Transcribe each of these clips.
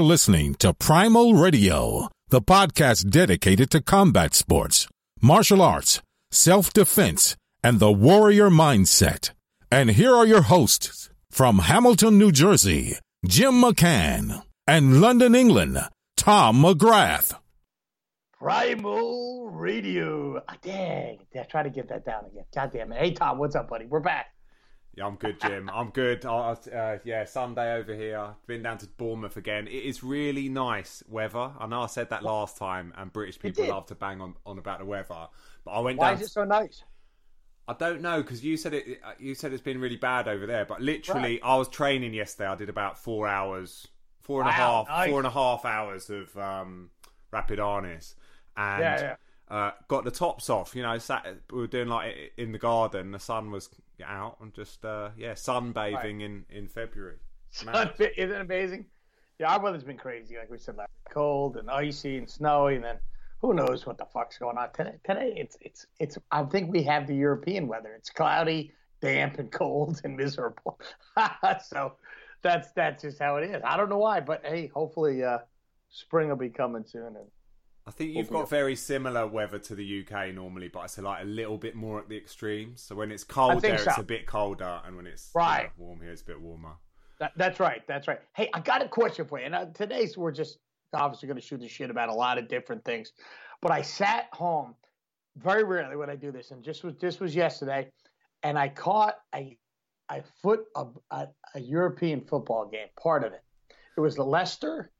Are listening to Primal Radio, the podcast dedicated to combat sports, martial arts, self defense, and the warrior mindset. And here are your hosts from Hamilton, New Jersey, Jim McCann, and London, England, Tom McGrath. Primal Radio. Ah, dang. I try to get that down again. God damn it. Hey, Tom, what's up, buddy? We're back. Yeah, I'm good, Jim. I'm good. I, uh, yeah, Sunday over here. Been down to Bournemouth again. It is really nice weather. I know I said that last time, and British people love to bang on, on about the weather. But I went Why down. is it so nice? I don't know because you said it. uh, You said it's been really bad over there. But literally, Right. I was training yesterday. I did about four hours, four and a half, nice. four and a half hours of um, Rapid Arnis, and Yeah, yeah. Uh, got the tops off. You know, sat, we were doing like in the garden. The sun was out and just uh, yeah, sunbathing in in February. Isn't it amazing? Yeah, our weather's been crazy. Like we said, like cold and icy and snowy, and then who knows what the fuck's going on today? Today, it's it's it's. I think we have the European weather. It's cloudy, damp, and cold and miserable. so that's that's just how it is. I don't know why, but hey, hopefully uh, spring will be coming soon. And I think you've got very similar weather to the UK normally, but I say like a little bit more at the extremes. So when it's cold there, it's a bit colder, and when it's you Right. know, warm here, it's a bit warmer. That, that's right. That's right. Hey, I got a question for you. And uh, today's we're just obviously going to shoot the shit about a lot of different things. But I sat home very rarely when I do this, and just was this was yesterday, and I caught a a foot of a, a European football game. Part of it. It was the Leicester.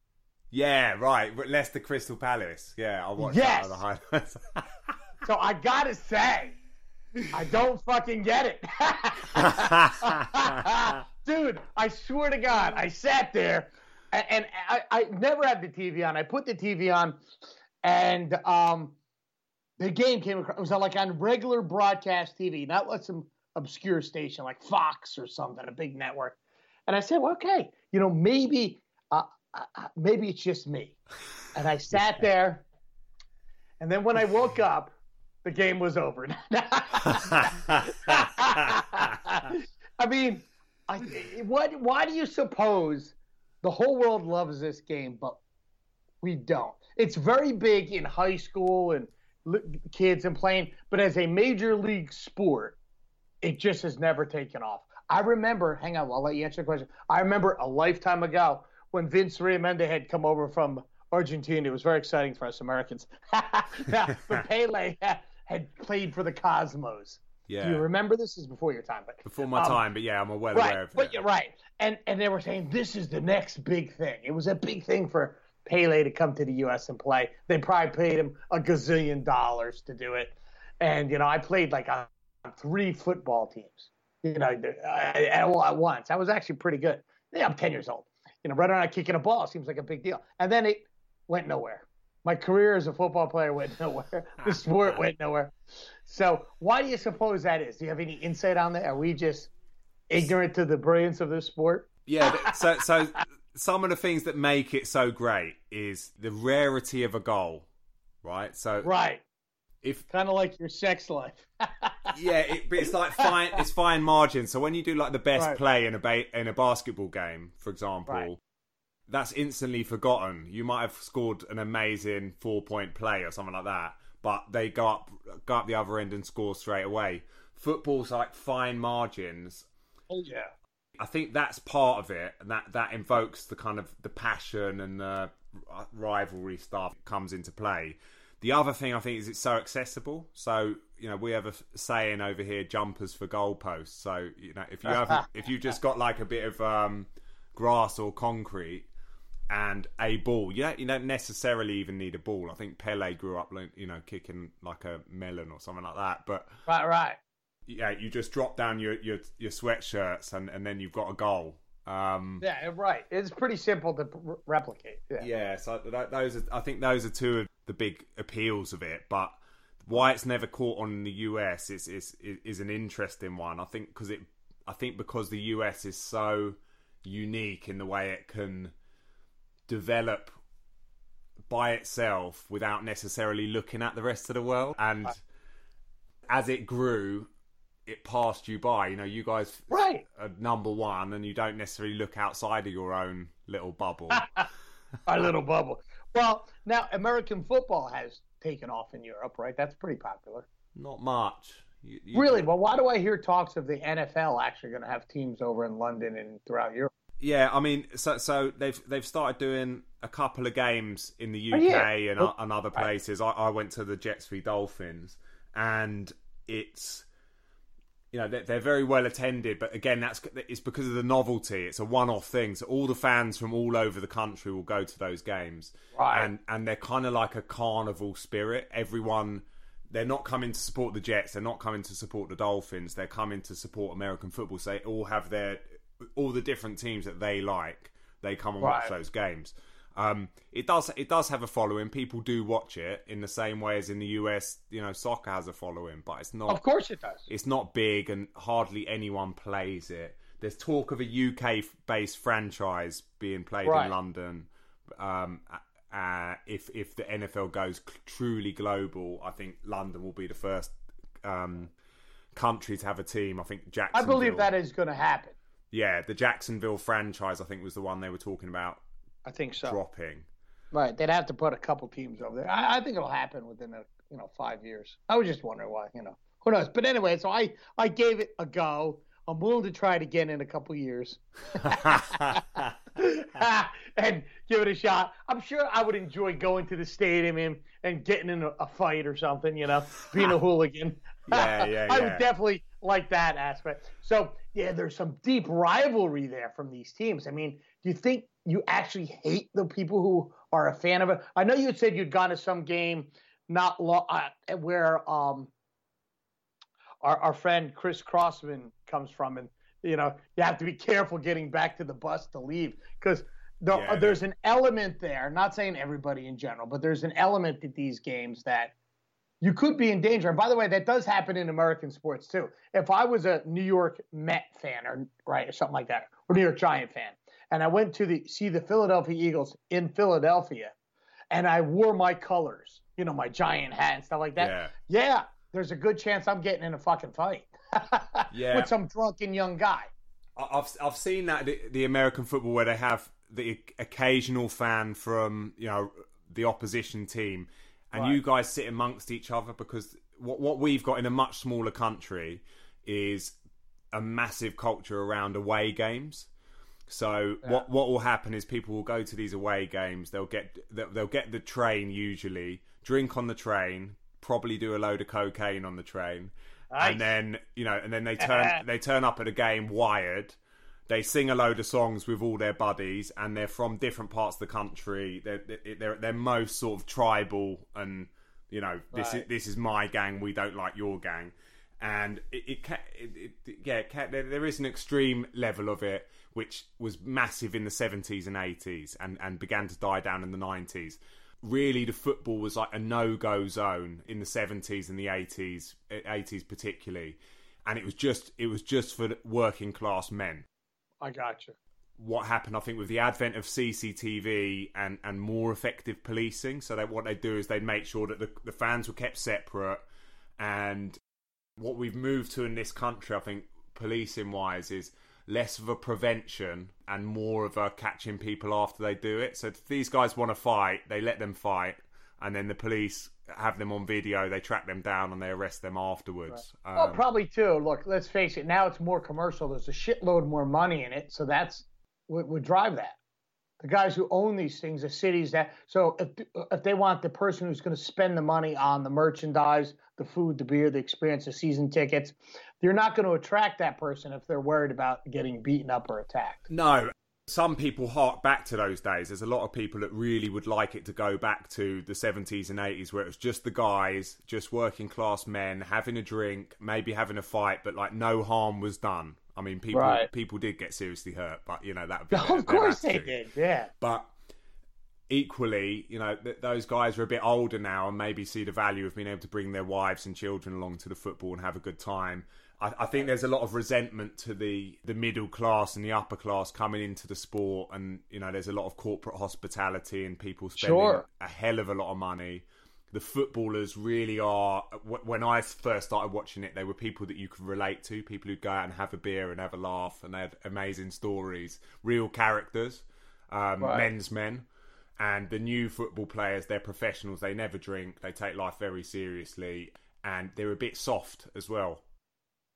Yeah, right. Leicester Crystal Palace. Yeah, I watched Yes. that on the highlights. So I gotta say, I don't fucking get it. Dude, I swear to God, I sat there and, and I, I never had the TV on. I put the TV on and um, the game came across. It was like on regular broadcast TV, not like some obscure station like Fox or something, a big network. And I said, well, okay, you know, maybe, uh, maybe it's just me. And I sat there, and then when I woke up, the game was over. I mean, I, what? Why do you suppose the whole world loves this game, but we don't? It's very big in high school and kids and playing, but as a major league sport, it just has never taken off. I remember. Hang on, I'll let you answer the question. I remember a lifetime ago when Vince Riamende had come over from Argentina. It was very exciting for us Americans. but Pele had played for the Cosmos. yeah, Do you remember this? This is before your time, but before my um, time, but yeah, I'm well aware right, of but you're right. And and they were saying this is the next big thing. It was a big thing for Pele to come to the U.S. and play. They probably paid him a gazillion dollars to do it. And you know, I played like on three football teams. You know, at, at once. I was actually pretty good. Yeah, I'm 10 years old. You know, running around kicking a ball seems like a big deal. And then it went nowhere. My career as a football player went nowhere. The sport went nowhere. So why do you suppose that is? Do you have any insight on that? Are we just ignorant to the brilliance of this sport? Yeah, so so some of the things that make it so great is the rarity of a goal, right? So Right. if Kind of like your sex life. yeah, it, but it's like fine. It's fine margin. So when you do like the best Right. play in a ba- in a basketball game, for example, Right. that's instantly forgotten. You might have scored an amazing four point play or something like that, but they go up go up the other end and score straight away. Football's like fine margins. oh yeah. I think that's part of it, and that that invokes the kind of the passion and the rivalry stuff that comes into play. The other thing I think is it's so accessible. So you know we have a saying over here: jumpers for goalposts. So you know if you have if you just got like a bit of um, grass or concrete and a ball, you don't, you don't necessarily even need a ball. I think Pele grew up you know kicking like a melon or something like that, but Right, right. yeah, you just drop down your your, your sweatshirts and, and then you've got a goal. Um, Yeah, right. It's pretty simple to replicate. Yeah. yeah, so that, those are, I think those are two of the big appeals of it. But why it's never caught on in the US is is is an interesting one. I think because it, I think because the US is so unique in the way it can develop by itself without necessarily looking at the rest of the world and as it grew it passed you by. You know, you guys right. are number one, and you don't necessarily look outside of your own little bubble. Our little bubble. Well, now American football has taken off in Europe, right? That's pretty popular. Not much. You, you really? Well, why do I hear talks of the NFL actually going to have teams over in London and throughout Europe? Yeah, I mean, so so they've they've started doing a couple of games in the UK Oh, yeah. and, and other places. I, I went to the Jets v Dolphins, and it's you know they're, they're very well attended. But again, that's it's because of the novelty. It's a one-off thing, so all the fans from all over the country will go to those games, Right. and and they're kind of like a carnival spirit. Everyone. They're not coming to support the Jets. They're not coming to support the Dolphins. They're coming to support American football. So they all have their all the different teams that they like. They come and watch those games. Um, it does it does have a following. People do watch it in the same way as in the US. You know, soccer has a following, but it's not. Of course it does. It's not big, and hardly anyone plays it. There's talk of a UK based franchise being played Right. in London. Um, uh, if if the NFL goes truly global, I think London will be the first um, country to have a team. I think Jacksonville. I believe that is going to happen. Yeah, the Jacksonville franchise, I think, was the one they were talking about I think so. dropping. Right. They'd have to put a couple teams over there. I, I think it'll happen within a you know five years. I was just wondering why. You know, who knows? But anyway, so I I gave it a go. I'm willing to try it again in a couple years. and give it a shot. I'm sure I would enjoy going to the stadium and, and getting in a, a fight or something, you know, being a hooligan. Yeah, yeah, yeah. I would definitely like that aspect. So, yeah, there's some deep rivalry there from these teams. I mean, do you think you actually hate the people who are a fan of it? I know you had said you'd gone to some game not long uh, where um our, our friend Chris Crossman comes from, and you know you have to be careful getting back to the bus to leave because the, Yeah. there's an element there. Not saying everybody in general, but there's an element at these games that you could be in danger. And by the way, that does happen in American sports too. If I was a New York Met fan or right or something like that, or New York Giant fan, and I went to the see the Philadelphia Eagles in Philadelphia, and I wore my colors, you know, my giant hat and stuff like that. Yeah. Yeah, there's a good chance I'm getting in a fucking fight. Yeah. With some drunken young guy. I've I've seen that the, the American football where they have the occasional fan from you know the opposition team, and Right. you guys sit amongst each other because what what we've got in a much smaller country is a massive culture around away games. So what what will happen is people will go to these away games. They'll get they'll, get the train usually, drink on the train, probably do a load of cocaine on the train, Nice. and then you know, and then they turn they turn up at a game wired. They sing a load of songs with all their buddies, and they're from different parts of the country. They're they're they're most sort of tribal, and you know this is this is my gang. We don't like your gang, and it, it, it, it yeah, there is an extreme level of it which was massive in the seventies and eighties, and and began to die down in the nineties. Really, the football was like a no-go zone in the seventies and the eighties, eighties particularly, and it was just it was just for working class men I got you. what happened, I think, with the advent of CCTV and, and more effective policing. So that what they'd do is they'd make sure that the, the fans were kept separate. And what we've moved to in this country, I think, policing wise, is less of a prevention and more of a catching people after they do it. So if these guys want to fight, they let them fight. And then the police have them on video, they track them down and they arrest them afterwards. well, Um, probably too. Look, let's face it. Now it's more commercial. There's a shitload more money in it, so that's what would drive that. The guys who own these things, the cities that. So if if they want the person who's going to spend the money on the merchandise, the food, the beer, the experience, the season tickets, they're not going to attract that person if they're worried about getting beaten up or attacked. No. Some people hark back to those days. There's a lot of people that really would like it to go back to the 70s and 80s where it was just the guys, just working class men, having a drink, maybe having a fight, but like no harm was done. I mean, people Right. people did get seriously hurt, but you know that would be of their- course they did. Yeah. But equally, you know, th- those guys are a bit older now and maybe see the value of being able to bring their wives and children along to the football and have a good time. I, I think there's a lot of resentment to the, the middle class and the upper class coming into the sport, and you know, there's a lot of corporate hospitality and people spending Sure. a hell of a lot of money. the footballers really are. When I first started watching it, they were people that you could relate to, people who'd go out and have a beer and have a laugh, and they had amazing stories, real characters, um, right. men's men. And the new football players, they're professionals. They never drink. They take life very seriously, and they're a bit soft as well.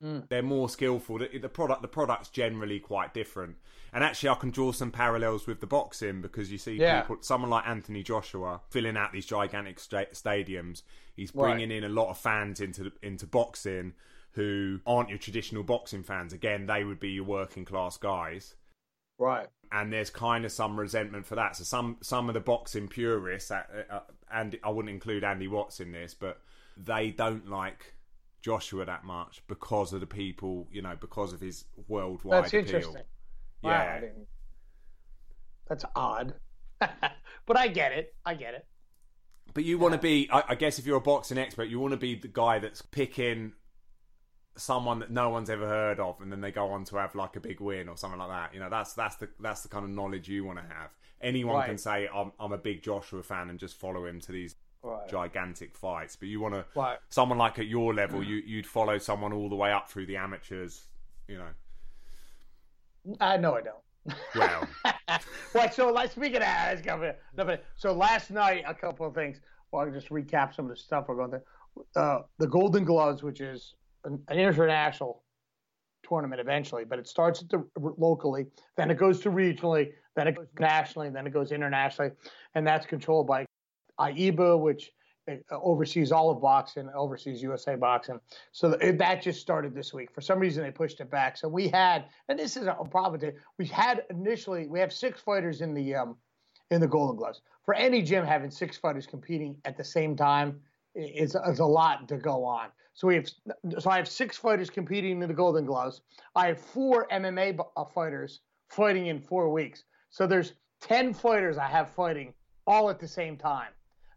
Mm. They're more skillful. The, the, product, the product's generally quite different. And actually, I can draw some parallels with the boxing because you see yeah. people, someone like Anthony Joshua filling out these gigantic sta- stadiums. He's bringing right. in a lot of fans into into boxing who aren't your traditional boxing fans. Again, they would be your working class guys. Right. And there's kind of some resentment for that. So some some of the boxing purists, uh, uh, and I wouldn't include Andy Watts in this, but they don't like Joshua that much because of the people, you know, because of his worldwide That's appeal. interesting. Yeah. Wow, That's odd. but I get it. I get it. But you want to be, I, I guess, if you're a boxing expert, you want to be the guy that's picking someone that no one's ever heard of, and then they go on to have like a big win or something like that. You know, that's that's the that's the kind of knowledge you want to have. Anyone right. can say I'm I'm a big Joshua fan and just follow him to these right. gigantic fights. But you want to right. someone like at your level, you you'd follow someone all the way up through the amateurs. You know. I know I don't. Well, well. So, like, speaking of that, so last night a couple of things. Well, I'll just recap some of the stuff we're going through. Uh, the Golden Gloves, which is an, international tournament eventually, but it starts at the locally, then it goes to regionally, then it goes nationally, then it goes internationally, and that's controlled by AIBA, which uh, oversees all of boxing, oversees USA boxing. So that just started this week. For some reason, they pushed it back. So we had, and this is a problem. We had initially, we have six fighters in the um, in the Golden Gloves. For any gym, having six fighters competing at the same time is, is a lot to go on. So we have, so I have six fighters competing in the Golden Gloves. I have four MMA uh, fighters fighting in four weeks. So there's ten fighters I have fighting all at the same time.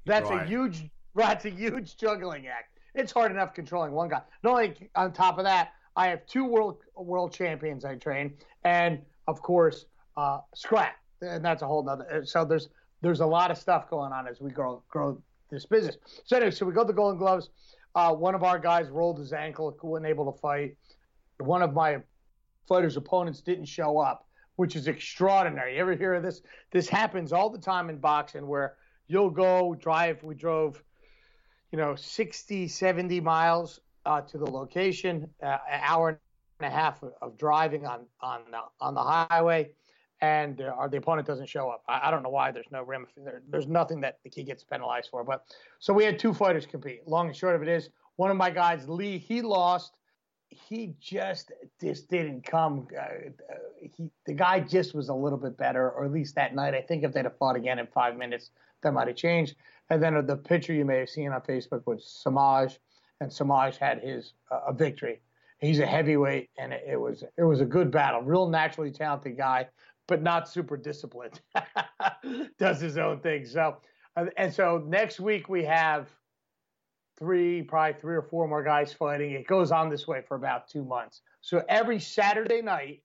That's right. a huge that's a huge juggling act. It's hard enough controlling one guy. Not only on top of that, I have two world world champions I train, and of course, uh, scrap, and that's a whole nother. So there's there's a lot of stuff going on as we grow grow this business. So anyway, so we go to the Golden Gloves. Uh, one of our guys rolled his ankle, wasn't able to fight. One of my fighters' opponents didn't show up, which is extraordinary. You ever hear of this? This happens all the time in boxing where you'll go drive. We drove, you know, 60, 70 miles uh, to the location, uh, an hour and a half of, driving on on the, on the highway, and uh, the opponent doesn't show up. I, I don't know why. There's no rim. There, there's nothing that the he gets penalized for. But so we had two fighters compete. Long and short of it is, one of my guys, Lee, he lost. He just just didn't come. Uh, uh, he the guy just was a little bit better, or at least that night. I think if they'd have fought again in five minutes, that might have changed. And then the picture you may have seen on Facebook was Samaj, and Samaj had his uh, a victory. He's a heavyweight, and it, was it was a good battle. Real naturally talented guy, but not super disciplined. Does his own thing. So, uh, and so next week we have three, probably three or four more guys fighting. It goes on this way for about two months. So every Saturday night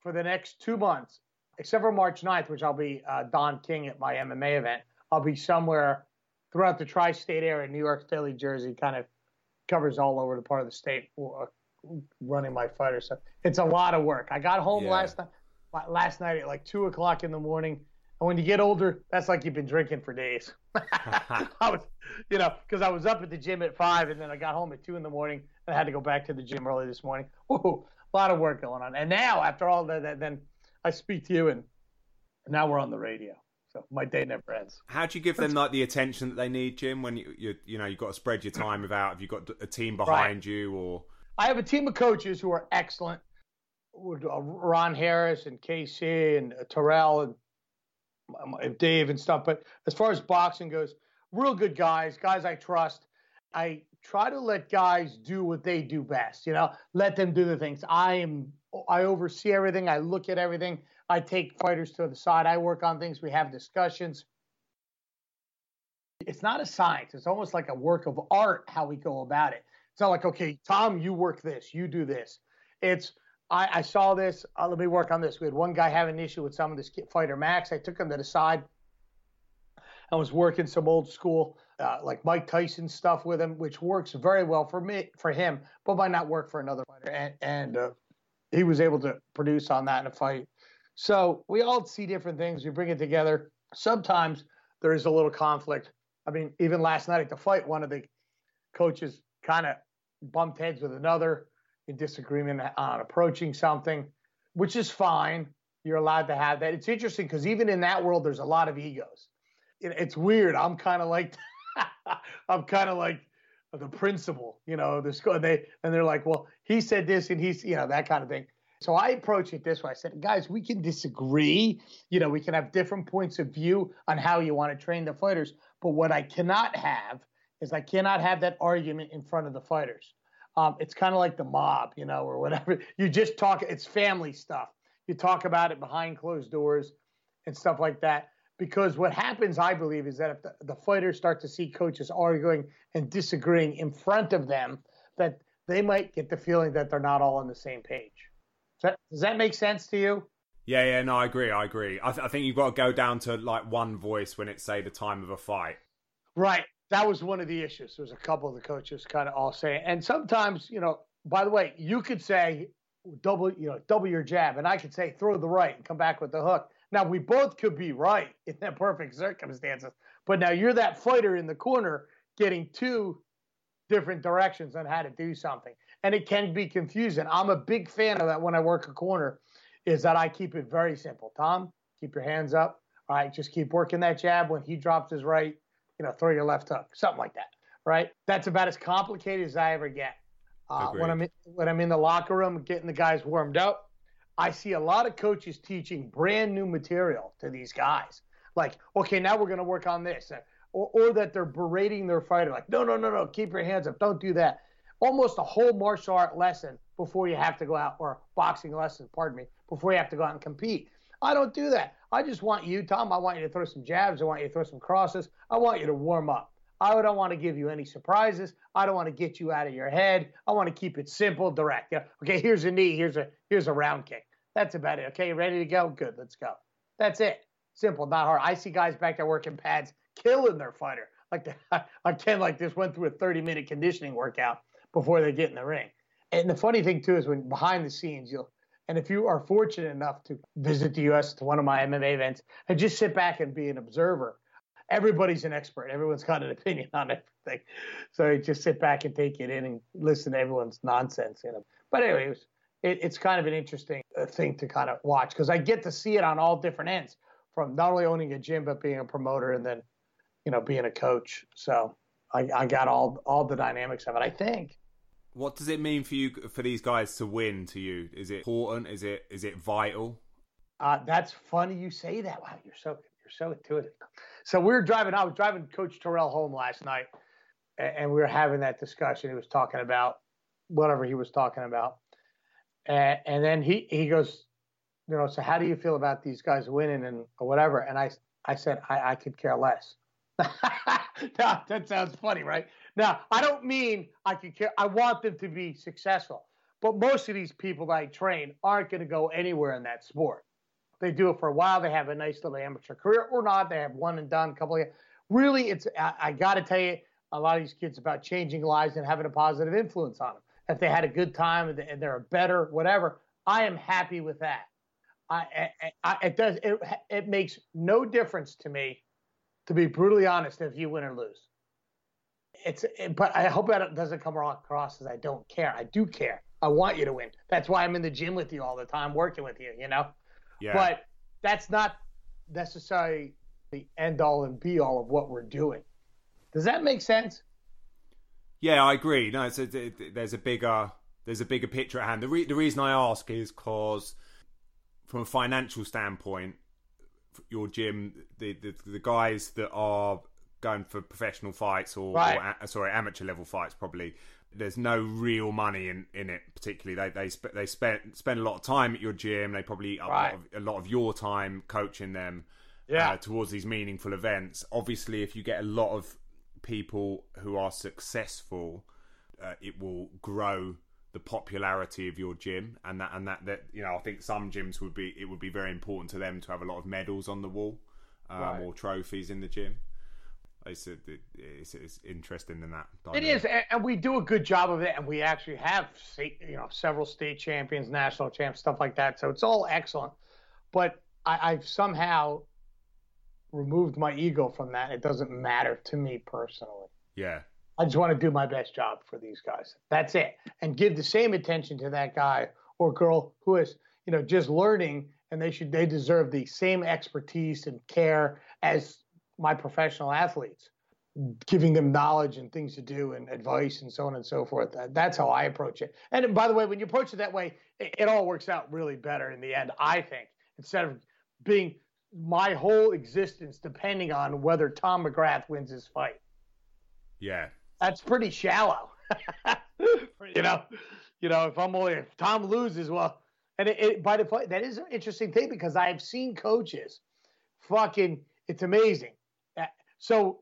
for the next two months, except for March 9th, which I'll be uh, Don King at my MMA event. I'll be somewhere throughout the tri-state area, New York, Philly, Jersey, kind of covers all over the part of the state uh, running my fighter. So it's a lot of work. I got home yeah. last night, last night at like two o'clock in the morning. And when you get older, that's like you've been drinking for days. I was, you know, because I was up at the gym at five, and then I got home at two in the morning, and I had to go back to the gym early this morning. Ooh, a lot of work going on. And now, after all that, then I speak to you, and now we're on the radio. So my day never ends. How do you give them like the attention that they need, Jim? When you you you know you've got to spread your time about. Have you got a team behind right. you, or I have a team of coaches who are excellent. Uh, Ron Harris and KC and uh, Terrell and, um, and Dave and stuff. But as far as boxing goes, real good guys, guys I trust. I try to let guys do what they do best. You know, let them do the things. I am I oversee everything. I look at everything. I take fighters to the side. I work on things. We have discussions. It's not a science. It's almost like a work of art how we go about it. It's not like, okay, Tom, you work this, you do this. It's I, I saw this. Uh, let me work on this. We had one guy having an issue with some of this fighter Max. I took him to the side I was working some old school uh, like Mike Tyson stuff with him, which works very well for me for him, but might not work for another fighter. And, and uh, he was able to produce on that in a fight. So we all see different things. We bring it together. Sometimes there is a little conflict. I mean, even last night at the fight, one of the coaches kind of bumped heads with another in disagreement on approaching something, which is fine. You're allowed to have that. It's interesting because even in that world, there's a lot of egos. It, it's weird. I'm kind of like, I'm kind of like the principal, you know, the school. They and they're like, well, he said this and he's, you know, that kind of thing. So I approach it this way. I said, guys, we can disagree. You know, we can have different points of view on how you want to train the fighters. But what I cannot have is I cannot have that argument in front of the fighters. Um, it's kind of like the mob, you know, or whatever. You just talk. It's family stuff. You talk about it behind closed doors and stuff like that. Because what happens, I believe, is that if the, the fighters start to see coaches arguing and disagreeing in front of them, that they might get the feeling that they're not all on the same page. Does that, does that make sense to you? Yeah, yeah, no, I agree. I agree. I, th- I think you've got to go down to like one voice when it's say the time of a fight. Right. That was one of the issues. There was a couple of the coaches kind of all saying, and sometimes, you know, by the way, you could say double, you know, double your jab, and I could say throw the right and come back with the hook. Now we both could be right in that perfect circumstances, but now you're that fighter in the corner getting two different directions on how to do something, and it can be confusing. I'm a big fan of that when I work a corner, is that I keep it very simple. Tom, keep your hands up. All right, just keep working that jab. When he drops his right, you know, throw your left hook, something like that. Right? That's about as complicated as I ever get. Uh, when I'm in, when I'm in the locker room getting the guys warmed up, I see a lot of coaches teaching brand new material to these guys. Like, okay, now we're going to work on this, or, or that they're berating their fighter. Like, no, no, no, no, keep your hands up, don't do that. Almost a whole martial art lesson before you have to go out, or boxing lesson, pardon me, before you have to go out and compete. I don't do that. I just want you, Tom. I want you to throw some jabs. I want you to throw some crosses. I want you to warm up. I don't want to give you any surprises. I don't want to get you out of your head. I want to keep it simple, direct. Okay, here's a knee. Here's a here's a round kick. That's about it. Okay, ready to go? Good. Let's go. That's it. Simple, not hard. I see guys back there working pads, killing their fighter. Like the, I Ken like this went through a 30 minute conditioning workout before they get in the ring. And the funny thing too is when behind the scenes you'll and if you are fortunate enough to visit the U.S. to one of my MMA events and just sit back and be an observer, everybody's an expert. Everyone's got an opinion on everything. So just sit back and take it in and listen to everyone's nonsense, you know. But anyways, it, it's kind of an interesting uh, thing to kind of watch because I get to see it on all different ends, from not only owning a gym but being a promoter and then, you know, being a coach. So I, I got all all the dynamics of it. I think. What does it mean for you for these guys to win? To you, is it important? Is it is it vital? Uh, that's funny you say that. Wow, you're so you're so intuitive. So we were driving. I was driving Coach Terrell home last night, and we were having that discussion. He was talking about whatever he was talking about, and, and then he he goes, you know, so how do you feel about these guys winning and or whatever? And I I said I, I could care less. now, that sounds funny, right? Now, I don't mean I could care. I want them to be successful. But most of these people that I train aren't going to go anywhere in that sport. They do it for a while. They have a nice little amateur career or not. They have one and done, a couple of. Really, it's I, I got to tell you, a lot of these kids about changing lives and having a positive influence on them. If they had a good time and they're a better, whatever, I am happy with that. I, I, I, it does. It, it makes no difference to me, to be brutally honest, if you win or lose it's but I hope that doesn't come across as I don't care. I do care. I want you to win. That's why I'm in the gym with you all the time, working with you. You know. Yeah. But that's not necessarily the end all and be all of what we're doing. Does that make sense? Yeah, I agree. No, it's a, it, there's a bigger there's a bigger picture at hand. The re- the reason I ask is because from a financial standpoint, your gym, the, the the guys that are going for professional fights or, right. or sorry amateur level fights probably there's no real money in, in it particularly they they sp- they spend spend a lot of time at your gym they probably eat right. a, lot of, a, lot of, your time coaching them yeah. Uh, towards these meaningful events obviously if you get a lot of people who are successful uh, it will grow the popularity of your gym and that and that that you know I think some gyms would be it would be very important to them to have a lot of medals on the wall um, right. or trophies in the gym it's, it's, it's interesting in that. Dynamic. It is, and we do a good job of it, and we actually have you know several state champions, national champs, stuff like that. So it's all excellent. But I, I've somehow removed my ego from that. It doesn't matter to me personally. Yeah. I just want to do my best job for these guys. That's it. And give the same attention to that guy or girl who is, you know, just learning and they should they deserve the same expertise and care as my professional athletes giving them knowledge and things to do and advice and so on and so forth. That's how i approach it. And by the way when you approach it that way it, it all works out really better in the end i think. Instead of being my whole existence depending on whether tom mcgrath wins his fight. Yeah that's pretty shallow you know you know if i'm only if tom loses well and it, it, by the that is an interesting thing because I've seen coaches, fucking, it's amazing. Uh, so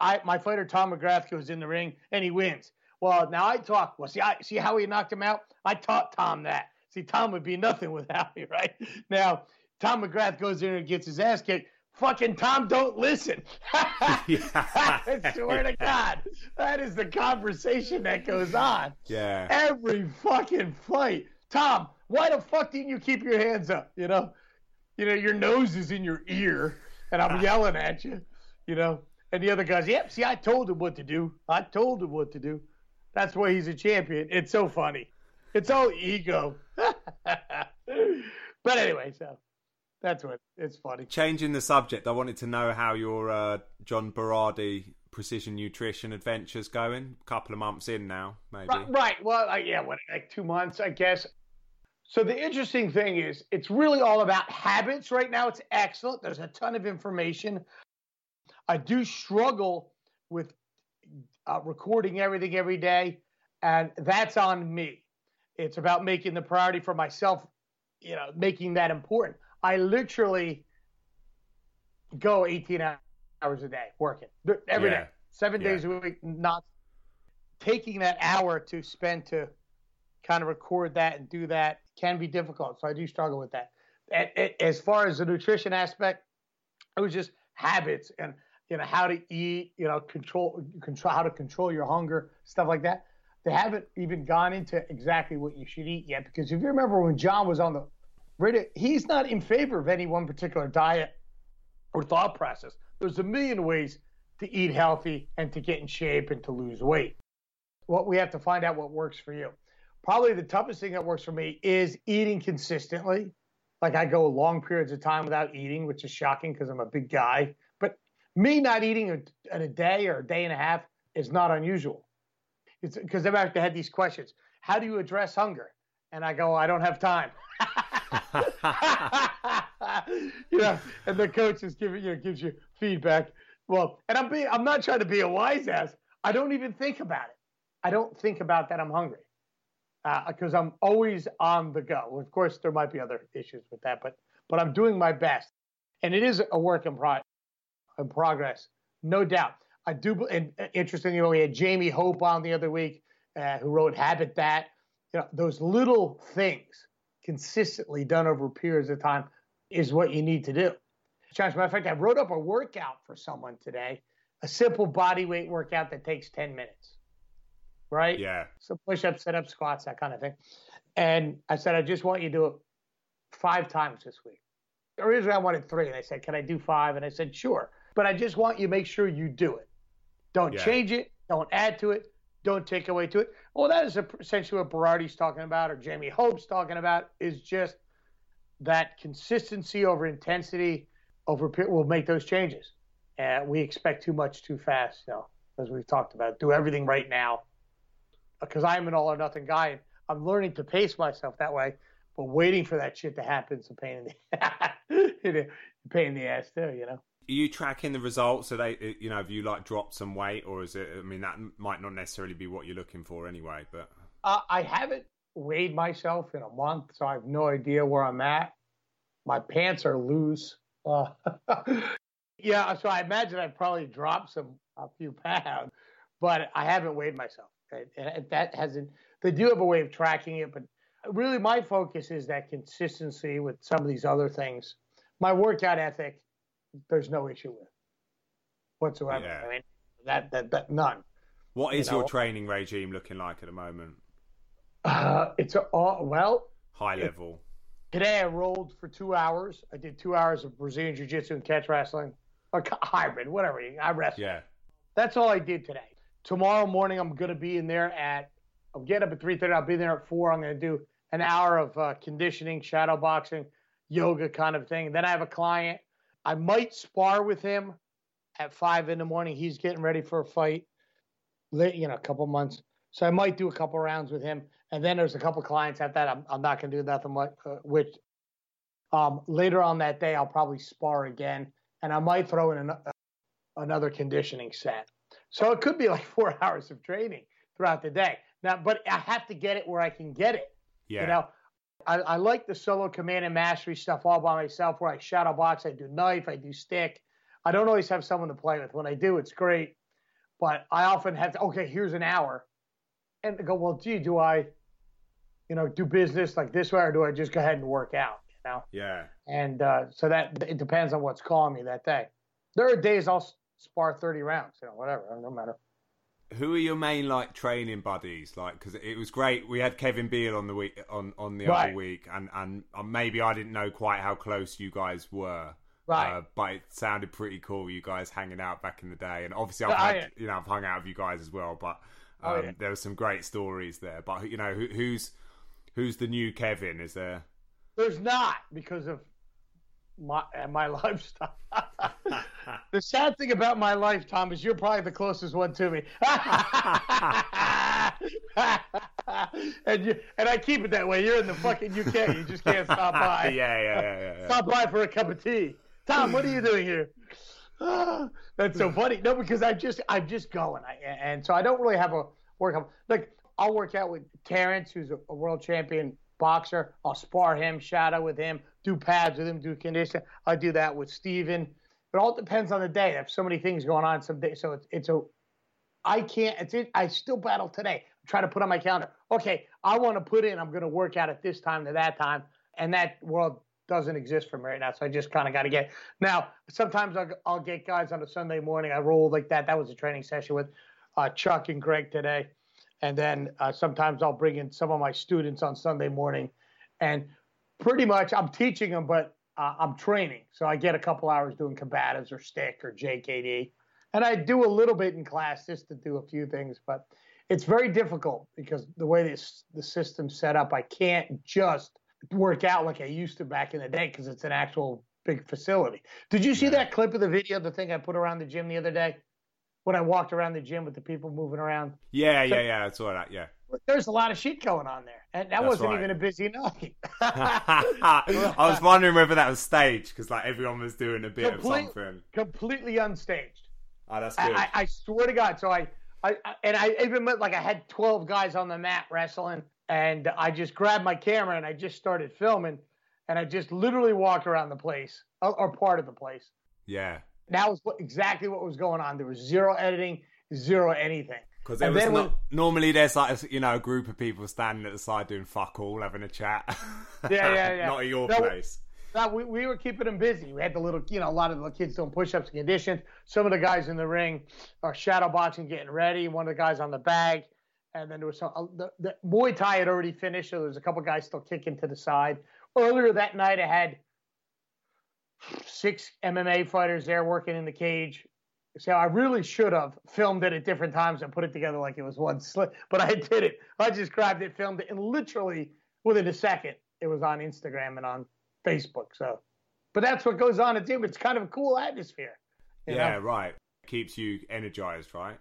I, my fighter Tom McGrath goes in the ring and he wins. Well, now I talk. Well, see, I see how he knocked him out. I taught Tom that. See, Tom would be nothing without me, right? Now, Tom McGrath goes in and gets his ass kicked. Fucking Tom, don't listen. I swear to God, that is the conversation that goes on. Yeah. Every fucking fight. Tom, why the fuck didn't you keep your hands up? You know, you know, your nose is in your ear, and I'm ah. yelling at you. You know, and the other guys, yep. See, I told him what to do. I told him what to do. That's why he's a champion. It's so funny. It's all ego. but anyway, so that's what it's funny. Changing the subject, I wanted to know how your uh, John Berardi precision nutrition adventures going. A couple of months in now, maybe. Right. right. Well, uh, yeah, what, like two months, I guess. So the interesting thing is, it's really all about habits right now. It's excellent. There's a ton of information. I do struggle with uh, recording everything every day, and that's on me. It's about making the priority for myself, you know, making that important. I literally go 18 hours a day working every yeah. day, seven yeah. days a week, not taking that hour to spend to kind of record that and do that can be difficult. So I do struggle with that. As far as the nutrition aspect, it was just habits and you know how to eat, you know, control control how to control your hunger, stuff like that. They haven't even gone into exactly what you should eat yet because if you remember when John was on the he's not in favor of any one particular diet or thought process. There's a million ways to eat healthy and to get in shape and to lose weight. What we have to find out what works for you probably the toughest thing that works for me is eating consistently. Like I go long periods of time without eating, which is shocking because I'm a big guy. But me not eating in a day or a day and a half is not unusual. Because I've actually had these questions. How do you address hunger? And I go, I don't have time. know, and the coach is giving you know, gives you feedback. Well, and I'm being I'm not trying to be a wise ass. I don't even think about it. I don't think about that I'm hungry because uh, I'm always on the go. Of course, there might be other issues with that, but but I'm doing my best, and it is a work in, pro- in progress, no doubt. I do. And uh, interestingly, we had Jamie Hope on the other week, uh, who wrote Habit That. You know, those little things consistently done over periods of time is what you need to do. As a matter of fact, I wrote up a workout for someone today, a simple body weight workout that takes 10 minutes right? Yeah. So push ups, sit ups, squats, that kind of thing. And I said, I just want you to do it five times this week. Originally, I wanted three. And I said, Can I do five? And I said, Sure. But I just want you to make sure you do it. Don't yeah. change it. Don't add to it. Don't take away to it. Well, that is essentially what Berardi's talking about, or Jamie Hope's talking about, is just that consistency over intensity over will make those changes. And we expect too much too fast, you know, as we've talked about. Do everything right now because I'm an all or nothing guy. I'm learning to pace myself that way, but waiting for that shit to happen is a pain in the pain in the ass too. You know. Are you tracking the results? Are they, you know, have you like dropped some weight, or is it? I mean, that might not necessarily be what you're looking for anyway. But uh, I haven't weighed myself in a month, so I have no idea where I'm at. My pants are loose. Uh, yeah, so I imagine I've probably dropped some a few pounds, but I haven't weighed myself. and That hasn't. They do have a way of tracking it, but really my focus is that consistency with some of these other things. My workout ethic, there's no issue with. whatsoever. Yeah. I mean, that that that none. What is You know- your training regime looking like at the moment? Uh, it's a all well. High level. Today I rolled for two hours. I did two hours of Brazilian Jiu Jitsu and catch wrestling, or hybrid, whatever. I wrestled. Yeah. That's all I did today. Tomorrow morning I'm gonna be in there at. I'm getting up at three thirty. I'll be there at four. I'm gonna do an hour of uh, conditioning, shadow boxing, yoga kind of thing. Then I have a client. I might spar with him at five in the morning. He's getting ready for a fight, you know, a couple months. So I might do a couple rounds with him. And then there's a couple clients at that. I'm, I'm not gonna do nothing much. Uh, which um, later on that day I'll probably spar again, and I might throw in an, another conditioning set. So it could be like four hours of training throughout the day. Now, but I have to get it where I can get it. Yeah. You know, I, I like the solo command and mastery stuff all by myself where I shadow box, I do knife, I do stick. I don't always have someone to play with. When I do, it's great. But I often have to, okay, here's an hour. And go, well, gee, do I, you know, do business like this way or do I just go ahead and work out, you know? yeah. And uh, so that it depends on what's calling me that day. There are days I'll spar 30 rounds, you know, whatever, no matter. Who are your main like training buddies? Like, because it was great. We had Kevin Beal on the week on on the Right. other week, and and uh, maybe I didn't know quite how close you guys were. Right. Uh, but it sounded pretty cool. You guys hanging out back in the day, and obviously I've Yeah, had, yeah. you know I've hung out with you guys as well. But um, Oh, yeah. there were some great stories there. But you know who, who's who's the new Kevin? Is there? There's not because of my my lifestyle. the sad thing about my life, Tom, is you're probably the closest one to me. and you, and I keep it that way. You're in the fucking UK. You just can't stop by. yeah, yeah, yeah, yeah, yeah. Stop by for a cup of tea. Tom, what are you doing here? That's so funny. No, because I just I'm just going, I, and so I don't really have a workout. Like I'll work out with Terrence, who's a, a world champion boxer. I'll spar him, shadow with him, do pads with him, do condition. I do that with Steven. It all depends on the day. I have so many things going on some days, so it's it's a I can't. It's it. I still battle today. I'm trying to put on my calendar. Okay, I want to put in. I'm going to work out at this time to that time, and that world doesn't exist for me right now. So I just kind of got to get. Now, sometimes I'll, I'll get guys on a Sunday morning. I roll like that. That was a training session with uh, Chuck and Greg today, and then uh, sometimes I'll bring in some of my students on Sunday morning, and pretty much I'm teaching them, but uh, I'm training. So I get a couple hours doing combatives or stick or JKD and I do a little bit in class just to do a few things, but it's very difficult because the way this the system's set up, I can't just work out like I used to back in the day because it's an actual big facility. Did you see that clip of the video, the thing I put around the gym the other day? When I walked around the gym with the people moving around, Yeah, yeah, yeah. That's saw that. Yeah. there's a lot of shit going on there, and that That's wasn't right. even a busy night. I was wondering whether that was staged because like everyone was doing a bit Complete- of something. Completely unstaged. Oh, that's good. I, I, I swear to God. So I, I, I and I even like I had 12 guys on the mat wrestling, and I just grabbed my camera and I just started filming, and I just literally walked around the place or, or part of the place. yeah. That was what, exactly what was going on. There was zero editing, zero anything. Because there was not, when- normally there's like a, you know a group of people standing at the side doing fuck all, having a chat. Yeah, yeah, yeah. not at your No, place. No, we, we were keeping them busy. We had the little, you know, a lot of the kids doing push-ups and conditions. Some of the guys in the ring are shadow boxing, getting ready. One of the guys on the bag, and then there was some. Uh, the, the Muay Thai had already finished, so there was a couple guys still kicking to the side. Earlier that night, I had six MMA fighters there working in the cage. So I really should have filmed it at different times and put it together like it was one slip, but I did it. I just grabbed it, filmed it, and literally within a second, it was on Instagram and on Facebook. So, but that's what goes on at gym. It's kind of a cool atmosphere. Yeah, know? right. Keeps you energized, right?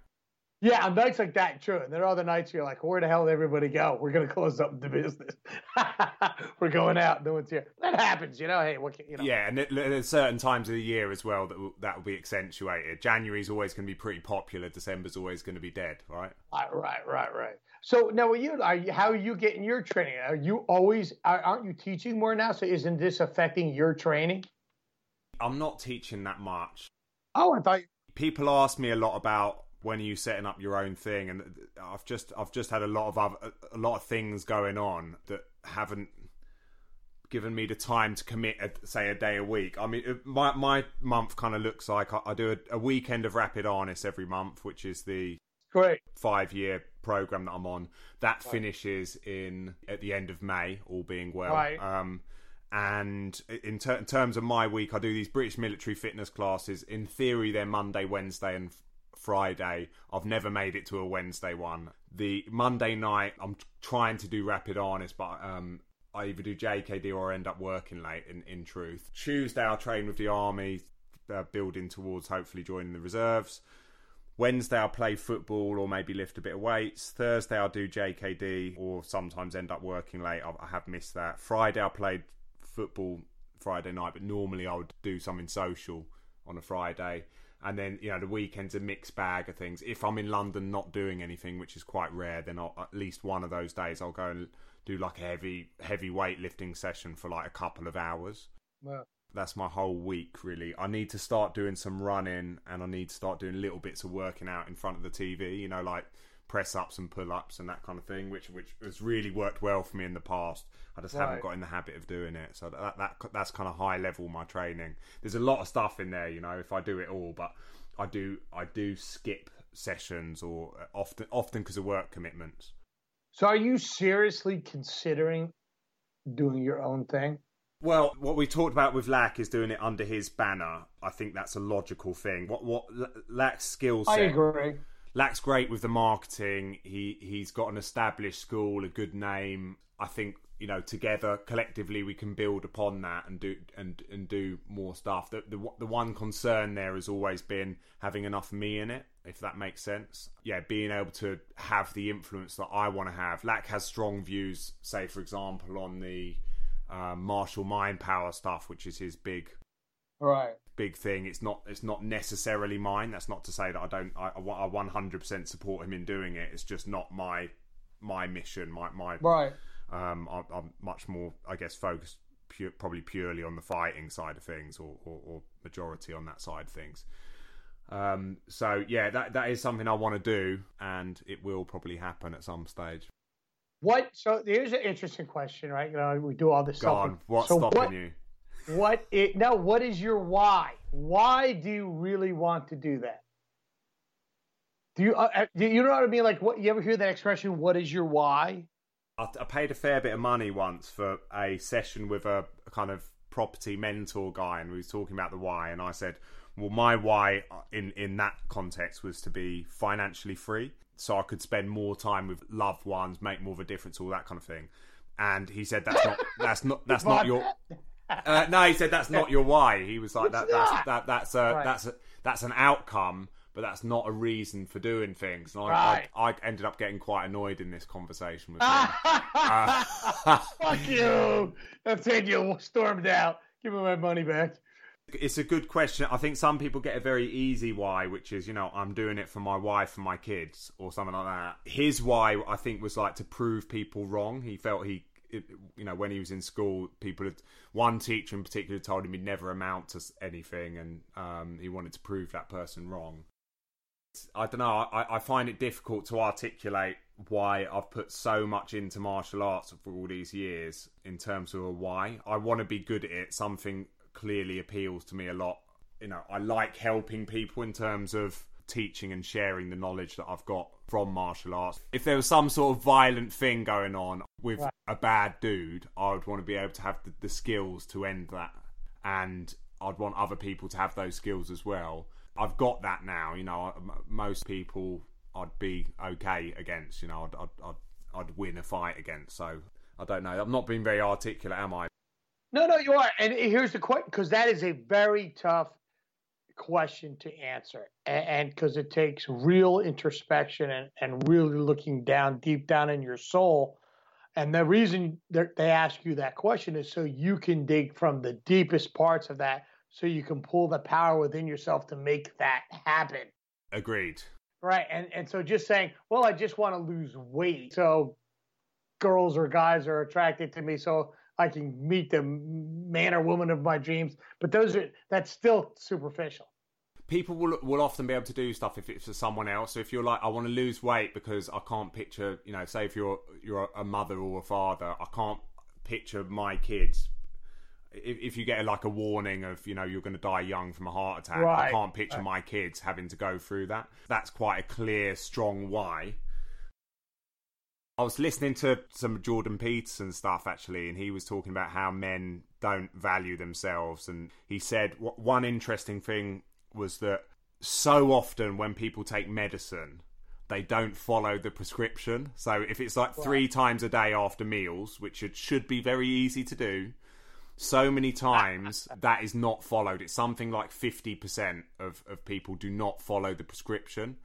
Yeah, on nights like that, true. And there are other nights you're like, where the hell did everybody go? We're gonna close up the business. We're going out. No one's here. That happens, you know. Hey, what can, you know? Yeah, and it- there's certain times of the year as well that will, that will be accentuated. January's always going to be pretty popular. December's always going to be dead, right? Right, right, right, right. So now, are you, are you, how are you getting your training? Are you always? Are, aren't you teaching more now? So isn't this affecting your training? I'm not teaching that much. Oh, I thought. People ask me a lot about when are you setting up your own thing, and I've just I've just had a lot of other, a lot of things going on that haven't given me the time to commit, a, say, a day a week. I mean, uh, my my month kind of looks like I, I do a, a, weekend of Rapid Arnis every month, which is the great five year program that I'm on. That right. finishes in at the end of May, all being well. Right. Um, and in, ter- in, terms of my week, I do these British military fitness classes. In theory, they're Monday, Wednesday, and Friday. I've never made it to a Wednesday one. The Monday night, I'm trying to do Rapid Arnis, but um, I either do JKD or end up working late. In in truth, Tuesday I'll train with the army, uh, building towards hopefully joining the reserves. Wednesday I'll play football or maybe lift a bit of weights. Thursday I'll do JKD or sometimes end up working late. I, I have missed that. Friday I played football Friday night, but normally I would do something social on a Friday. And then, you know, the weekend's a mixed bag of things. If I'm in London not doing anything, which is quite rare, then I'll, at least one of those days I'll go and do like a heavy heavy weightlifting session for like a couple of hours. Wow. That's my whole week really. I need to start doing some running and I need to start doing little bits of working out in front of the TV, you know, like press ups and pull ups and that kind of thing, which which has really worked well for me in the past. I just right. haven't got in the habit of doing it. So that, that that's kind of high level my training. There's a lot of stuff in there, you know, if I do it all, but I do I do skip sessions or uh, often often because of work commitments. So are you seriously considering doing your own thing? Well, what we talked about with Lack is doing it under his banner. I think that's a logical thing. What what Lack's skill set? I agree. Lack's great with the marketing. He he's got an established school, a good name. I think you know together collectively we can build upon that and do and and do more stuff the, the the one concern there has always been having enough me in it if that makes sense yeah being able to have the influence that i want to have lack has strong views say for example on the uh, martial mind power stuff which is his big right big thing it's not it's not necessarily mine that's not to say that i don't i, I 100% support him in doing it it's just not my my mission my my right um, I'm, I'm, much more, I guess, focused pure, probably purely on the fighting side of things, or, or, or majority on that side of things. Um, so yeah, that that is something I want to do, and it will probably happen at some stage. What? So here's an interesting question, right? You know, we do all this Go stuff. On. What's so stopping what, you? What? It, now, what is your why? Why do you really want to do that? Do you uh, uh do you know what I mean? Like, what you ever hear that expression? What is your why? I, I paid a fair bit of money once for a session with a, a kind of property mentor guy, and we was talking about the why, and I said, well, my why in in that context was to be financially free, so I could spend more time with loved ones, make more of a difference, all that kind of thing. And he said that's not that's not that's not your. Uh, no, he said that's not your why. He was like that. That's that, that's a right. that's a, that's an outcome but that's not a reason for doing things. And I, right. I, I, ended up getting quite annoyed in this conversation with him. uh, Fuck you! I've taken you stormed out. Give me my money back. It's a good question. I think some people get a very easy why, which is, you know, I'm doing it for my wife and my kids or something like that. His why, I think, was like to prove people wrong. He felt he you know, when he was in school, people had one teacher in particular told him he'd never amount to anything, and um, he wanted to prove that person wrong. I don't know. I, I find it difficult to articulate why I've put so much into martial arts for all these years in terms of a why. I want to be good at it. Something clearly appeals to me a lot. You know, I like helping people in terms of teaching and sharing the knowledge that I've got from martial arts. If there was some sort of violent thing going on with right. a bad dude, I would want to be able to have the, the skills to end that. And I'd want other people to have those skills as well. I've got that now. You know, most people I'd be okay against. You know, I'd, I'd, I'd, I'd win a fight against. So I don't know. I'm not being very articulate, am I? No, no, you are. And here's the question, because that is a very tough question to answer, and because it takes real introspection and, and really looking down deep down in your soul. And the reason they ask you that question is so you can dig from the deepest parts of that so you can pull the power within yourself to make that happen. Agreed. Right. And and so just saying, well, I just want to lose weight. So girls or guys are attracted to me so I can meet the man or woman of my dreams. But those are that's still superficial. People will will often be able to do stuff if it's for someone else. So if you're like, I want to lose weight because I can't picture, you know, say if you're you're a mother or a father, I can't picture my kids if, if you get like a warning of you know you're going to die young from a heart attack, Right. I can't picture my kids having to go through that. That's quite a clear, strong why. I was listening to some Jordan Peterson stuff actually, and he was talking about how men don't value themselves. And he said one interesting thing was that so often when people take medicine, they don't follow the prescription. So if it's like three times a day after meals, which it should be very easy to do, so many times that is not followed. It's something like 50% of, of people do not follow the prescription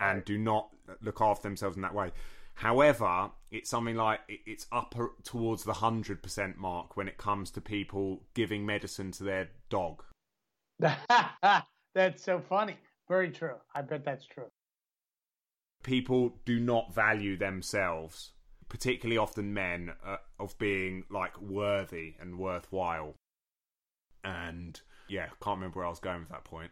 and do not look after themselves in that way. However, it's something like it's up towards the 100% mark when it comes to people giving medicine to their dog. that's so funny. Very true. I bet that's true. People do not value themselves, particularly often men, uh, of being like worthy and worthwhile. And yeah, can't remember where I was going with that point.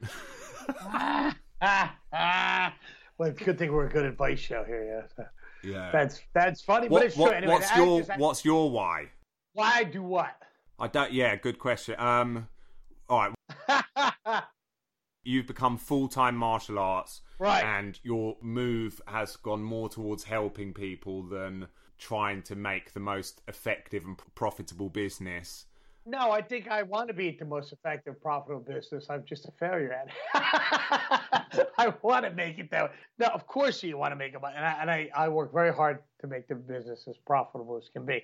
well, it's a good thing we're a good advice show here. Yeah, yeah. that's that's funny, What- but it's what- true. Anyway, what's I your I- What's your why? why do what? I don't. Yeah, good question. Um, all right. You've become full time martial arts, Right. And your move has gone more towards helping people than trying to make the most effective and profitable business. No, I think I want to be the most effective, profitable business. I'm just a failure at it. I want to make it that way. No, of course you want to make it, and I, and I, I work very hard to make the business as profitable as can be.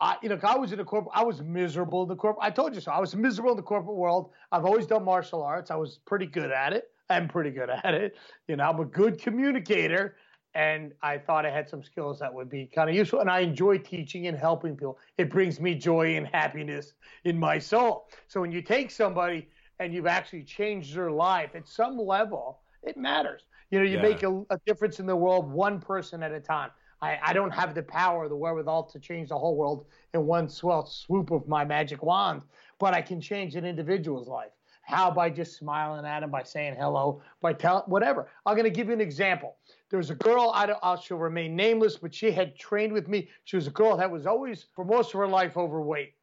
I, you know, I was in the corporate. I was miserable in the corporate. I told you so. I was miserable in the corporate world. I've always done martial arts. I was pretty good at it. I'm pretty good at it. You know, I'm a good communicator, and I thought I had some skills that would be kind of useful. And I enjoy teaching and helping people. It brings me joy and happiness in my soul. So when you take somebody and you've actually changed their life at some level, it matters. You know, you Yeah. make a, a difference in the world one person at a time. I, I don't have the power, the wherewithal to change the whole world in one swell swoop of my magic wand, but I can change an individual's life. How? By just smiling at him, by saying hello, by telling whatever. I'm going to give you an example. There was a girl, I don't, she'll remain nameless, but she had trained with me. She was a girl that was always, for most of her life, overweight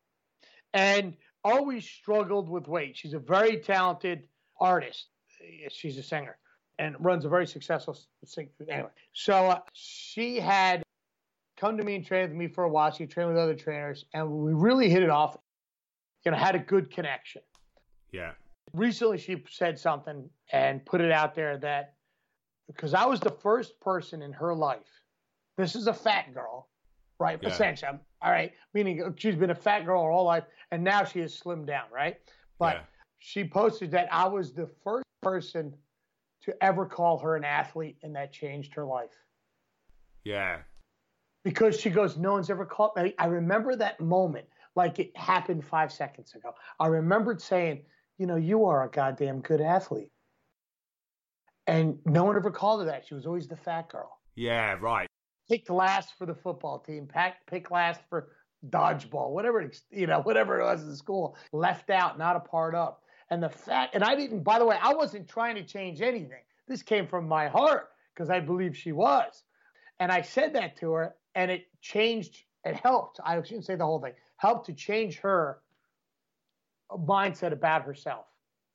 and always struggled with weight. She's a very talented artist. She's a singer and runs a very successful. Anyway, so uh, she had come to me and trained with me for a while. She trained with other trainers, and we really hit it off. You know, had a good connection. Yeah. Recently, she said something and put it out there that because I was the first person in her life. This is a fat girl, right? Yeah. Essentially, I'm- all right. Meaning she's been a fat girl her whole life, and now she has slimmed down, right? But Yeah. she posted that I was the first person to ever call her an athlete, and that changed her life Yeah. because she goes, no one's ever called me. I remember that moment like it happened five seconds ago. I remembered saying, you know, you are a goddamn good athlete. And no one ever called her that. She was always the fat girl. Yeah. Right. Picked last for the football team, picked last for dodgeball, whatever, it- you know, whatever it was in school. Left out, not a part of. And the fact, and I didn't, by the way, I wasn't trying to change anything. This came from my heart because I believe she was. And I said that to her, and it changed, it helped. I shouldn't say the whole thing, helped to change her mindset about herself.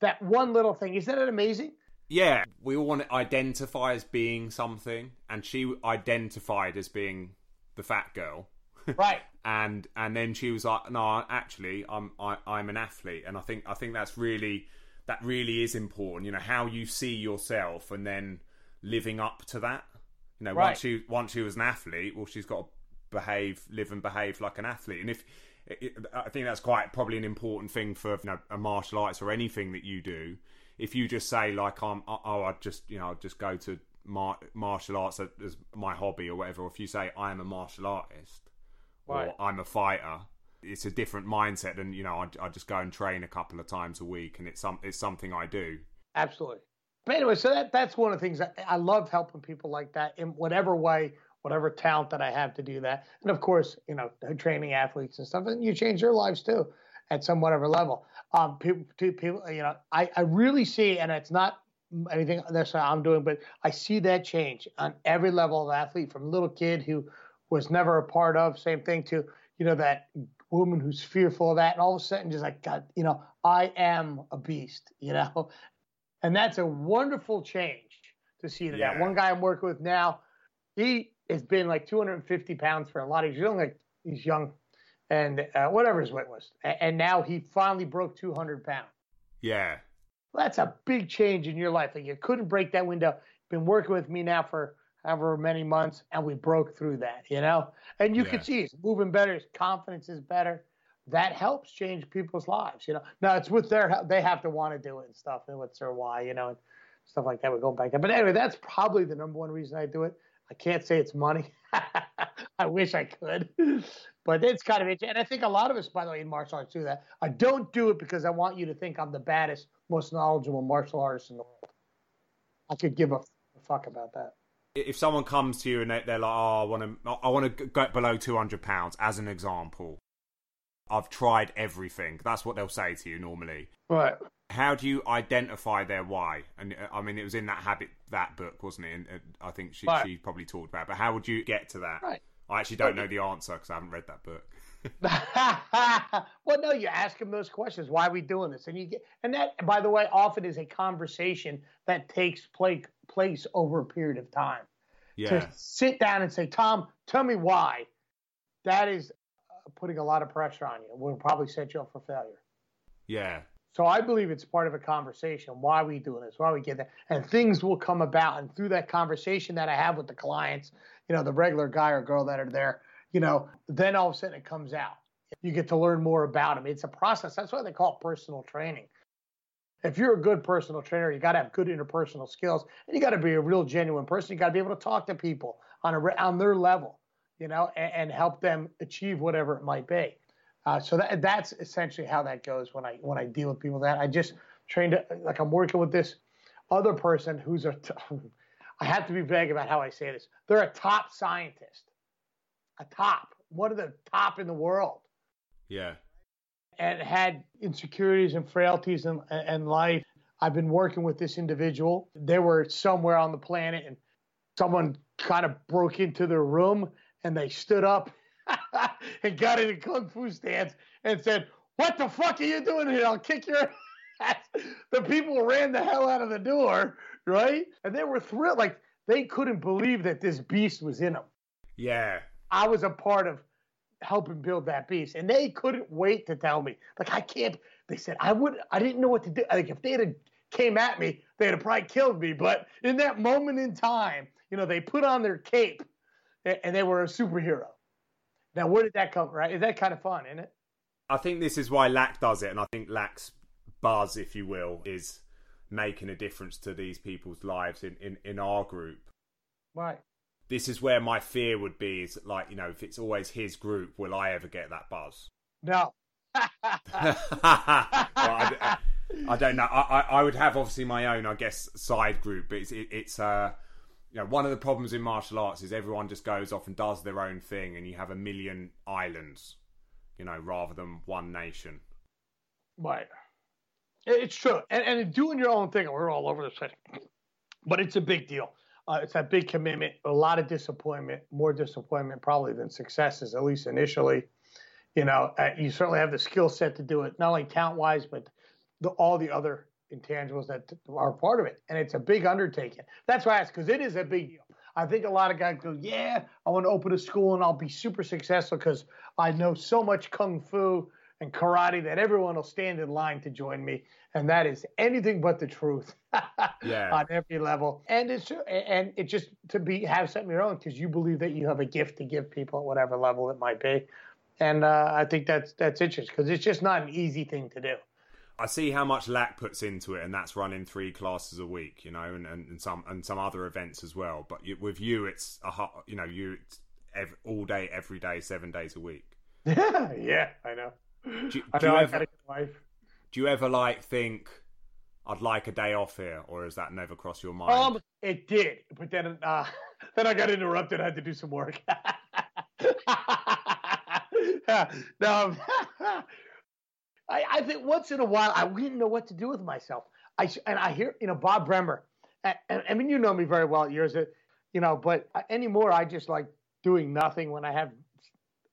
That one little thing. Isn't that amazing? Yeah. We all want to identify as being something, and she identified as being the fat girl. Right. and and then she was like, "No, actually, I'm I, I'm an athlete," and I think I think that's really that really is important. You know, how you see yourself, and then living up to that. You know, Right. once she once she was an athlete, well, she's got to behave, live, and behave like an athlete. And if it, I think that's quite probably an important thing for you know a martial arts or anything that you do. If you just say like I'm, oh, I just you know just go to mar- martial arts as my hobby or whatever, or if you say I am a martial artist Right. or I'm a fighter. It's a different mindset than you know. I, I just go and train a couple of times a week, and it's some it's something I do. Absolutely. But anyway, so that that's one of the things that I love helping people like that in whatever way, whatever talent that I have to do that. And of course, you know, training athletes and stuff, and you change their lives too at some whatever level. Um, people, to people, you know, I, I really see, and it's not anything that's I'm doing, but I see that change on every level of athlete from little kid who was never a part of, same thing to, you know, that woman who's fearful of that, and all of a sudden just like God, you know, I am a beast, you know, and that's a wonderful change to see that. Yeah. One guy I'm working with now, he has been like 250 pounds for a lot. He's young, like he's young, and uh, whatever his weight was, and now he finally broke 200 pounds. Yeah. That's a big change in your life. Like you couldn't break that window. Been working with me now for however many months, and we broke through that. You know, and you Yeah. can see he's moving better. His confidence is better. That helps change people's lives. You know, now it's with their they have to want to do it and stuff, and what's their why. You know, and stuff like that. We're going back there. But anyway, that's probably the number one reason I do it. I can't say it's money. I wish I could, but it's kind of interesting. And I think a lot of us, by the way, in martial arts do that. I don't do it because I want you to think I'm the baddest, most knowledgeable martial artist in the world. I could give a fuck about that. If someone comes to you and they, they're like, "Oh, I want to, I want to go below two hundred pounds," as an example, I've tried everything. That's what they'll say to you normally. Right. How do you identify their why? And uh, I mean, it was in that habit that book, wasn't it? And uh, I think she Right. she probably talked about. it. But how would you get to that? Right. I actually don't know the answer because I haven't read that book. well, no, you ask them those questions. Why are we doing this? And you get, and that, by the way, often is a conversation that takes place place over a period of time. Yeah. To sit down and say, Tom, tell me why. That is uh, putting a lot of pressure on you. Will probably set you up for failure. Yeah. So I believe it's part of a conversation. Why are we doing this? Why are we getting that? And things will come about. And through that conversation that I have with the clients, you know, the regular guy or girl that are there, you know, then all of a sudden it comes out. You get to learn more about them. It's a process. That's why they call it personal training. If you're a good personal trainer, you got to have good interpersonal skills, and you got to be a real genuine person. You got to be able to talk to people on a on their level, you know, and, and help them achieve whatever it might be. Uh, so that that's essentially how that goes when I when I deal with people. That I just trained like I'm working with this other person who's a. T- I have to be vague about how I say this. They're a top scientist, a top, one of the top in the world, Yeah. And had insecurities and frailties in, in life. I've been working with this individual. They were somewhere on the planet, and someone kind of broke into their room, and they stood up and got in a kung fu stance and said, "What the fuck are you doing here? I'll kick your ass." The people ran the hell out of the door, right? And they were thrilled, like they couldn't believe that this beast was in them. Yeah. I was a part of helping build that beast, and they couldn't wait to tell me. Like I can't. They said I would. I didn't know what to do. Like if they had came at me, they'd have probably killed me. But in that moment in time, you know, they put on their cape, and they were a superhero. Now, where did that come? Right? Is that kind of fun, isn't it? I think this is why Lack does it, and I think Lack's buzz, if you will, is making a difference to these people's lives in, in, in our group. Right. This is where my fear would be is like, you know, if it's always his group, will I ever get that buzz? No. Well, I, I don't know. I, I, I would have obviously my own, I guess, side group, but it's, it, it's uh, you know, one of the problems in martial arts is everyone just goes off and does their own thing, and you have a million islands, you know, rather than one nation. Right. It's true. And, and doing your own thing, we're all over the place. But it's a big deal. Uh, it's a big commitment, a lot of disappointment, more disappointment probably than successes, at least initially. You know, uh, you certainly have the skill set to do it, not only talent wise, but the, all the other intangibles that are part of it. And it's a big undertaking. That's why I ask, because it is a big deal. I think a lot of guys go, yeah, I want to open a school and I'll be super successful because I know so much kung fu and karate that everyone will stand in line to join me. And that is anything but the truth Yeah. on every level. And it's and it just to be have something your own because you believe that you have a gift to give people at whatever level it might be. And uh, I think that's that's interesting because it's just not an easy thing to do. I see how much Lack puts into it, and that's running three classes a week, you know, and, and, and some and some other events as well. But you, with you, it's a hot, you know, you it's ev all day, every day, seven days a week. yeah, I know. Do, do know. you ever got a good wife. do you ever like think I'd like a day off here, or has that never crossed your mind? Um, it did, but then uh, then I got interrupted. I had to do some work. no, I, I think once in a while I didn't know what to do with myself. I and I hear you know Bob Bremer. And, and, I mean you know me very well. Yours, you know, but anymore I just like doing nothing when I have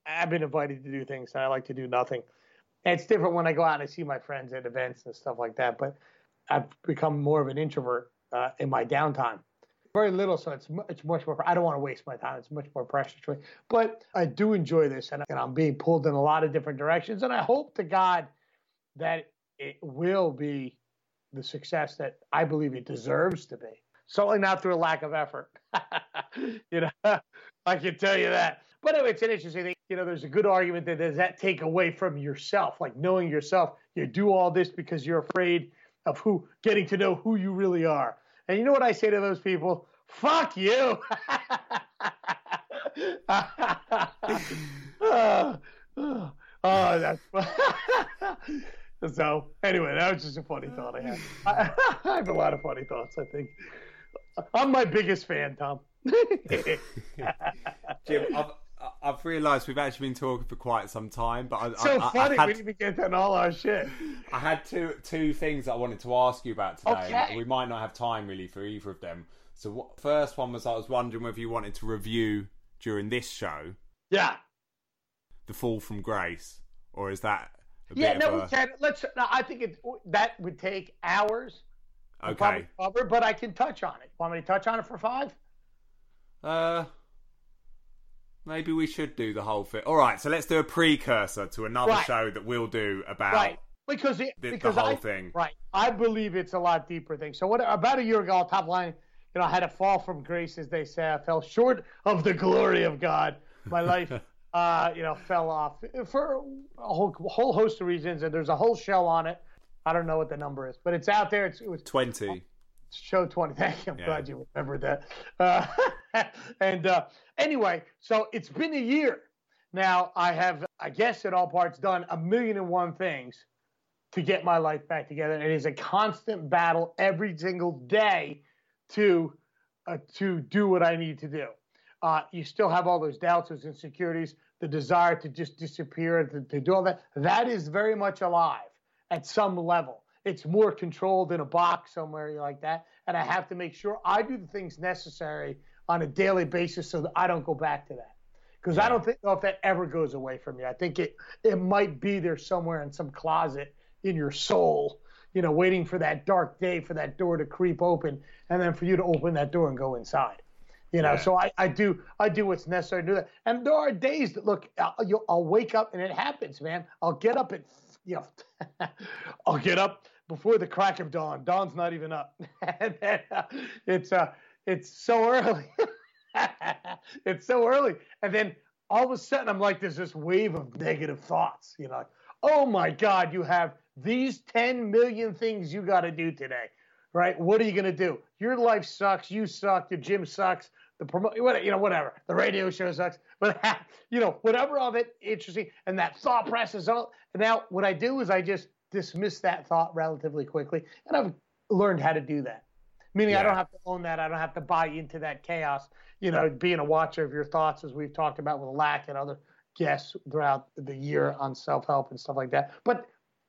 I've been invited to do things and I like to do nothing. And it's different when I go out and I see my friends at events and stuff like that. But I've become more of an introvert uh, in my downtime. Very little, so it's it's much more. I don't want to waste my time. It's much more precious to me. But I do enjoy this, and, and I'm being pulled in a lot of different directions. And I hope to God that it will be the success that I believe it deserves to be. Certainly not through a lack of effort. you know, I can tell you that. But anyway, it's an interesting thing. You know, there's a good argument that does that take away from yourself, like knowing yourself. You do all this because you're afraid of who getting to know who you really are. And you know what I say to those people? Fuck you. oh, that's so. Anyway, that was just a funny thought I had. I, I have a lot of funny thoughts. I think I'm my biggest fan, Tom. Jim, I've, I've realised we've actually been talking for quite some time, but I, so I, funny I had, we didn't get to all our shit. I had two two things that I wanted to ask you about today. Okay. We might not have time really for either of them. So, what, first one was I was wondering whether you wanted to review during this show Yeah. the Fall from Grace, or is that a Yeah, bit no, of we a can. Let's. No, I think it that would take hours. okay? Cover, but I can touch on it. Want me to touch on it for five? Uh, maybe we should do the whole thing. All right, so let's do a precursor to another Right. show that we'll do about Right. Because it, the, the whole I, thing. Right. I believe it's a lot deeper thing. So what about a year ago, top line, you know, I had a fall from grace, as they say. I fell short of the glory of God. My life, uh, you know, fell off for a whole whole host of reasons, and there's a whole show on it. I don't know what the number is, but it's out there. It's, it was Twenty. show 20 thank you i'm Yeah. glad you remembered that uh, and uh, anyway so it's been a year. Now i have i guess at all parts done a million and one things to get my life back together. And it is a constant battle every single day to uh, to do what i need to do. Uh, you still have all those doubts those insecurities the desire to just disappear to, to do all that. That is very much alive at some level. It's more controlled in a box somewhere like that. And I have to make sure I do the things necessary on a daily basis so that I don't go back to that. Because I don't think know if that ever goes away from you. I think it it might be there somewhere in some closet in your soul, you know, waiting for that dark day for that door to creep open and then for you to open that door and go inside. You know, Yeah. so I, I do I do what's necessary to do that. And there are days that look, I'll, you'll, I'll wake up and it happens, man. I'll get up at you know, I'll get up before the crack of dawn. Dawn's not even up. and then, uh, it's uh, it's so early. it's so early, and then all of a sudden I'm like, there's this wave of negative thoughts. You know, like, oh my God, you have these 10 million things you got to do today, right? What are you gonna do? Your life sucks. You suck. Your gym sucks. The promo, what you know, whatever. The radio show sucks. But you know, whatever of it interesting, and that thought presses on. And now what I do is I just dismiss that thought relatively quickly, and I've learned how to do that. Meaning I don't have to own that. I don't have to buy into that chaos. You know, being a watcher of your thoughts, as we've talked about with Lack and other guests throughout the year on self-help and stuff like that. But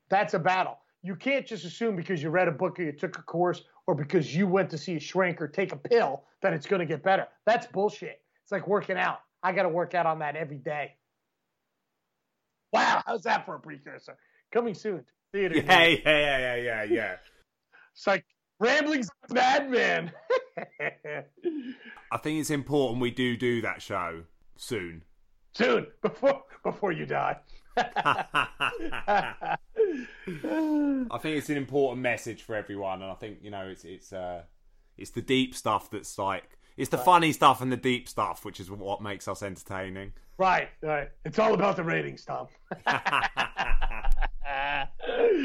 that's a battle. You can't just assume because you read a book or you took a course or because you went to see a shrink or take a pill that it's going to get better. That's bullshit. It's like working out. I got to work out on that every day. Wow, how's that for a precursor? Coming soon. Theater. Yeah, yeah, yeah, yeah, yeah, yeah. It's like ramblings a madman. I think it's important we do do that show soon. soon, before before you die. I think it's an important message for everyone, and I think you know it's it's uh it's the deep stuff that's like it's the funny stuff and the deep stuff, which is what makes us entertaining. Right, right. It's all about the ratings, Tom.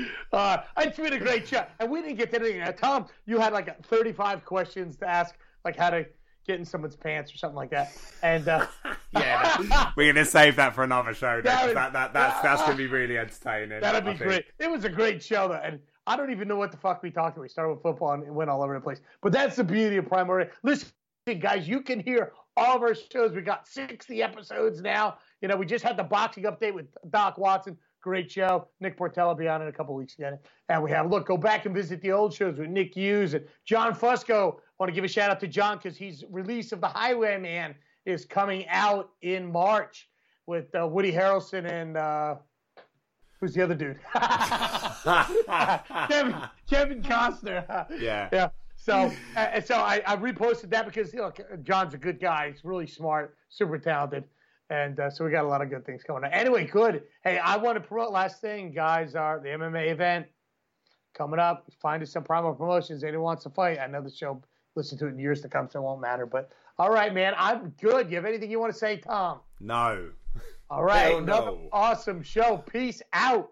uh, it's been a great show, and we didn't get to anything. Uh, Tom, you had like 35 questions to ask, like how to get in someone's pants or something like that. And uh, yeah, we're gonna save that for another show. That that, that, that's that's gonna be really entertaining. that'd be I think. great. It was a great show, though, and I don't even know what the fuck we talked about. We started with football and it went all over the place. But that's the beauty of Primal. Listen, guys, you can hear all of our shows. We got 60 episodes now. You know, we just had the boxing update with Doc Watson. Great show. Nick Portello will be on in a couple weeks again. And we have, look, go back and visit the old shows with Nick Hughes and John Fusco. want to give a shout out to John because his release of The Highwaymen is coming out in March. with uh, Woody Harrelson and uh, who's the other dude? Kevin Kevin Costner. Yeah. Yeah. So, uh, so I, I reposted that because you know, John's a good guy. He's really smart, super talented, and uh, so we got a lot of good things coming. on. Anyway, good. Hey, I want to promote last thing, guys. Are the MMA event coming up? Find us some promo promotions. Anyone wants to fight? I know the show. Listen to it in years to come, so it won't matter. But all right, man, I'm good. You have anything you want to say, Tom? No. All right, Hell another no. awesome show. Peace out.